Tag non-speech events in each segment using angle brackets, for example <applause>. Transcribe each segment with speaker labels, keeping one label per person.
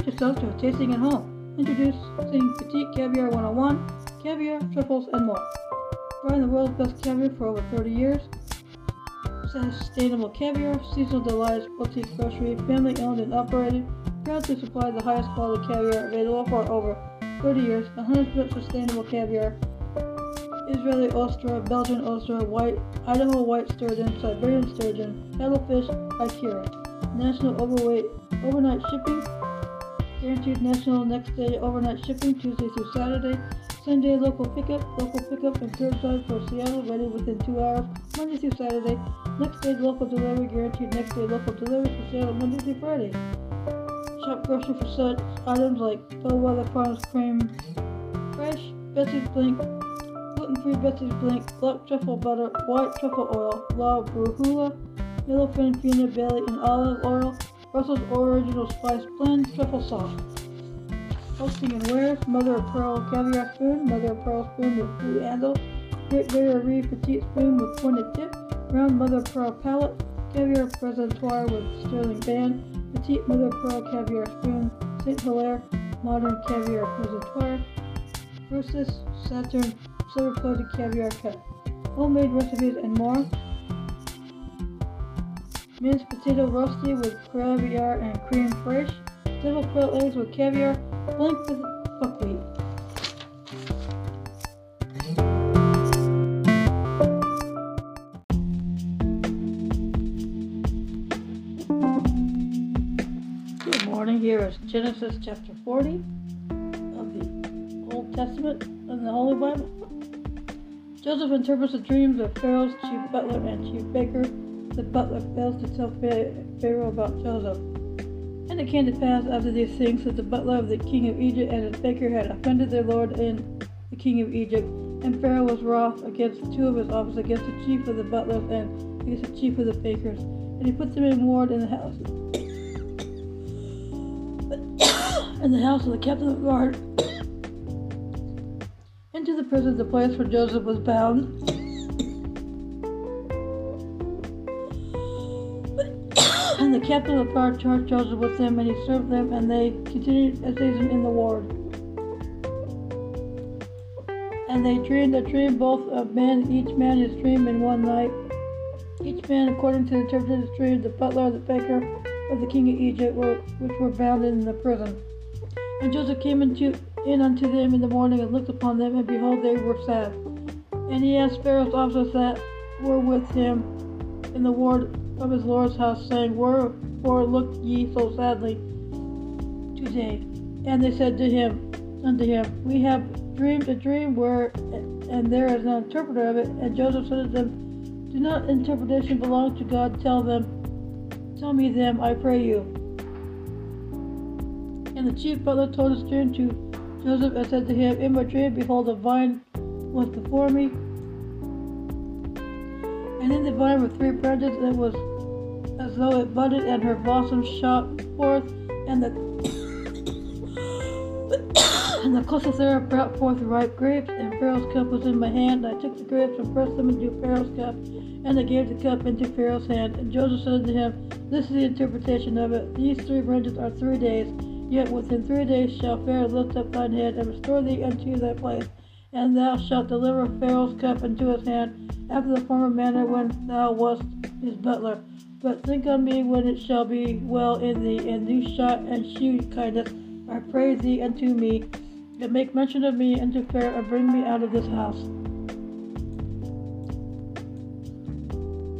Speaker 1: Treat yourself to a tasting at home. Introducing Petite Caviar 101, caviar, truffles, and more. Buying the world's best caviar for over 30 years. Sustainable caviar, seasonal delights, boutique grocery, family owned and operated. Proud to supply the highest quality caviar available for over 30 years. 100% sustainable caviar. Israeli oyster, Belgian oyster, white, Idaho white sturgeon, Siberian sturgeon, paddlefish, Ikura. National overweight overnight shipping. Guaranteed national next day overnight shipping Tuesday through Saturday. Sunday local pickup, local pickup and curbside for Seattle, ready within two hours, Monday through Saturday. Next day local delivery, guaranteed next day local delivery for Seattle, Monday through Friday. Shop grocery for such items like Bellwether Farms cream, fresh, Betsy's Blink, gluten-free Betsy's Blink, black truffle butter, white truffle oil, La Brujula, yellowfin peanut belly and olive oil, Brussels original spice blend, truffle sauce. Hosting and mother of pearl caviar spoon, mother of pearl spoon with blue handle, great Barriere petite spoon with pointed tip, round mother of pearl palette, caviar presentoir with sterling band, petite mother of pearl caviar spoon, St. Hilaire modern caviar presentoir, versus Saturn silver plated caviar cup. Homemade recipes and more. Minced potato roasty with caviar and cream fraiche. Double quail eggs with caviar. Blink with buckwheat. Good morning. Here is Genesis chapter 40 of the Old Testament in the Holy Bible. Joseph interprets the dreams of Pharaoh's chief butler and chief baker. The butler fails to tell Pharaoh about Joseph. And it came to pass after these things that the butler of the king of Egypt and his baker had offended their lord and the king of Egypt. And Pharaoh was wroth against two of his officers, against the chief of the butlers and against the chief of the bakers. And he put them in ward in the house. <coughs> in the house of the captain of the guard <coughs> into the prison, the place where Joseph was bound. The captain of the guard charged Joseph with them, and he served them, and they continued as season in the ward. And they dreamed a dream both of men, each man his dream in one night. Each man according to the interpreted his dream, the butler, the baker of the king of Egypt, were, which were bound in the prison. And Joseph came into in unto them in the morning and looked upon them, and behold, they were sad. And he asked Pharaoh's officers that were with him in the ward of his lord's house, saying, Wherefore look ye so sadly today? And they said to him, unto him, We have dreamed a dream where, and there is an interpreter of it. And Joseph said to them, Do not interpretation belong to God? Tell them, tell me them, I pray you. And the chief butler told his dream to Joseph and said to him, In my dream, behold, a vine was before me, and in the vine were three branches, it was as though it budded, and her blossoms shot forth, and the <coughs> and the thereof brought forth ripe grapes, and Pharaoh's cup was in my hand. I took the grapes and pressed them into Pharaoh's cup, and I gave the cup into Pharaoh's hand. And Joseph said to him, This is the interpretation of it. These three branches are three days. Yet within three days shall Pharaoh lift up thine head and restore thee unto thy place, and thou shalt deliver Pharaoh's cup into his hand, after the former manner when thou wast his butler. But think on me when it shall be well in thee, and do shot and shew kindness, I pray thee unto me, and make mention of me unto Pharaoh, and bring me out of this house.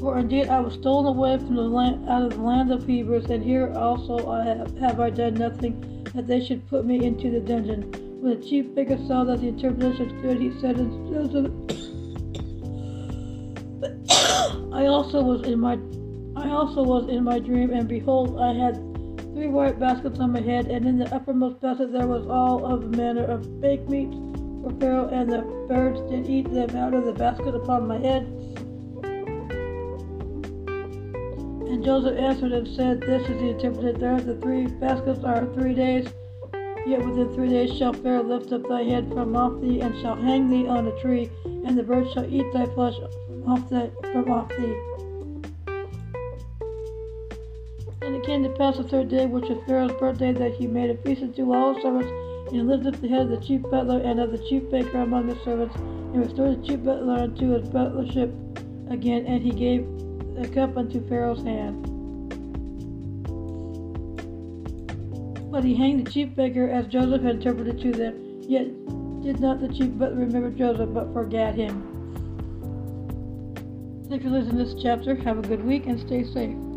Speaker 1: For indeed I was stolen away from the land, out of the land of Hebrews, and here also I have, have I done nothing that they should put me into the dungeon. When the chief baker saw that the interpretation was good, he said to Joseph, <coughs> I also was in my I also was in my dream, and behold, I had three white baskets on my head, and in the uppermost basket there was all of manner of baked meats for Pharaoh, and the birds did eat them out of the basket upon my head. And Joseph answered and said, This is the interpreted there. The three baskets are three days. Yet within three days shall Pharaoh lift up thy head from off thee, and shall hang thee on a tree, and the birds shall eat thy flesh off, thy, from off thee. And it came to pass the third day, which was Pharaoh's birthday, that he made a feast unto all his servants, and he lifted up the head of the chief butler and of the chief baker among his servants, and restored the chief butler unto his butlership again, and he gave the cup unto Pharaoh's hand. But he hanged the chief baker as Joseph had interpreted to them, yet did not the chief butler remember Joseph, but forgot him. Listening to this chapter. Have a good week and stay safe.